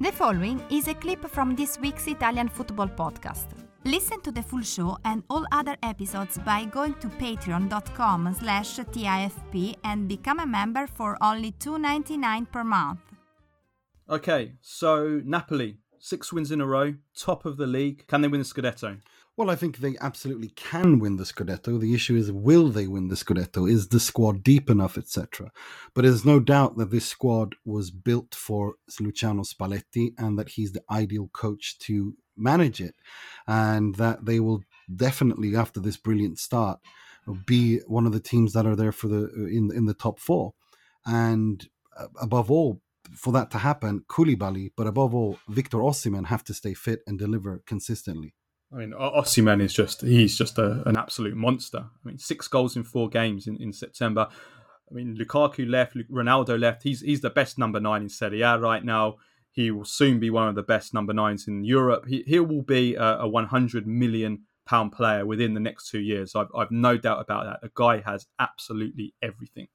The following is a clip from this week's Italian football podcast. Listen to the full show and all other episodes by going to patreon.com slash TIFP and become a member for only $2.99 per month. Okay, so Napoli, six wins in a row, top of the league. Can they win the Scudetto? Well, I think they absolutely can win the Scudetto. The issue is, will they win the Scudetto? Is the squad deep enough, etc.? But there's no doubt that this squad was built for Luciano Spalletti and that he's the ideal coach to manage it. And that they will definitely, after this brilliant start, be one of the teams that are there for the in in the top four. And uh, above all, for that to happen, Koulibaly, but above all, Victor Osimhen have to stay fit and deliver consistently. I mean, Osimhen is just—he's just a, an absolute monster. I mean, six goals in four games in, in September. I mean, Lukaku left, Ronaldo left. He's he's the best number nine in Serie A right now. He will soon be one of the best number nines in Europe. He he will be a, a 100 million pound player within the next two years. I've, I've no doubt about that. The guy has absolutely everything.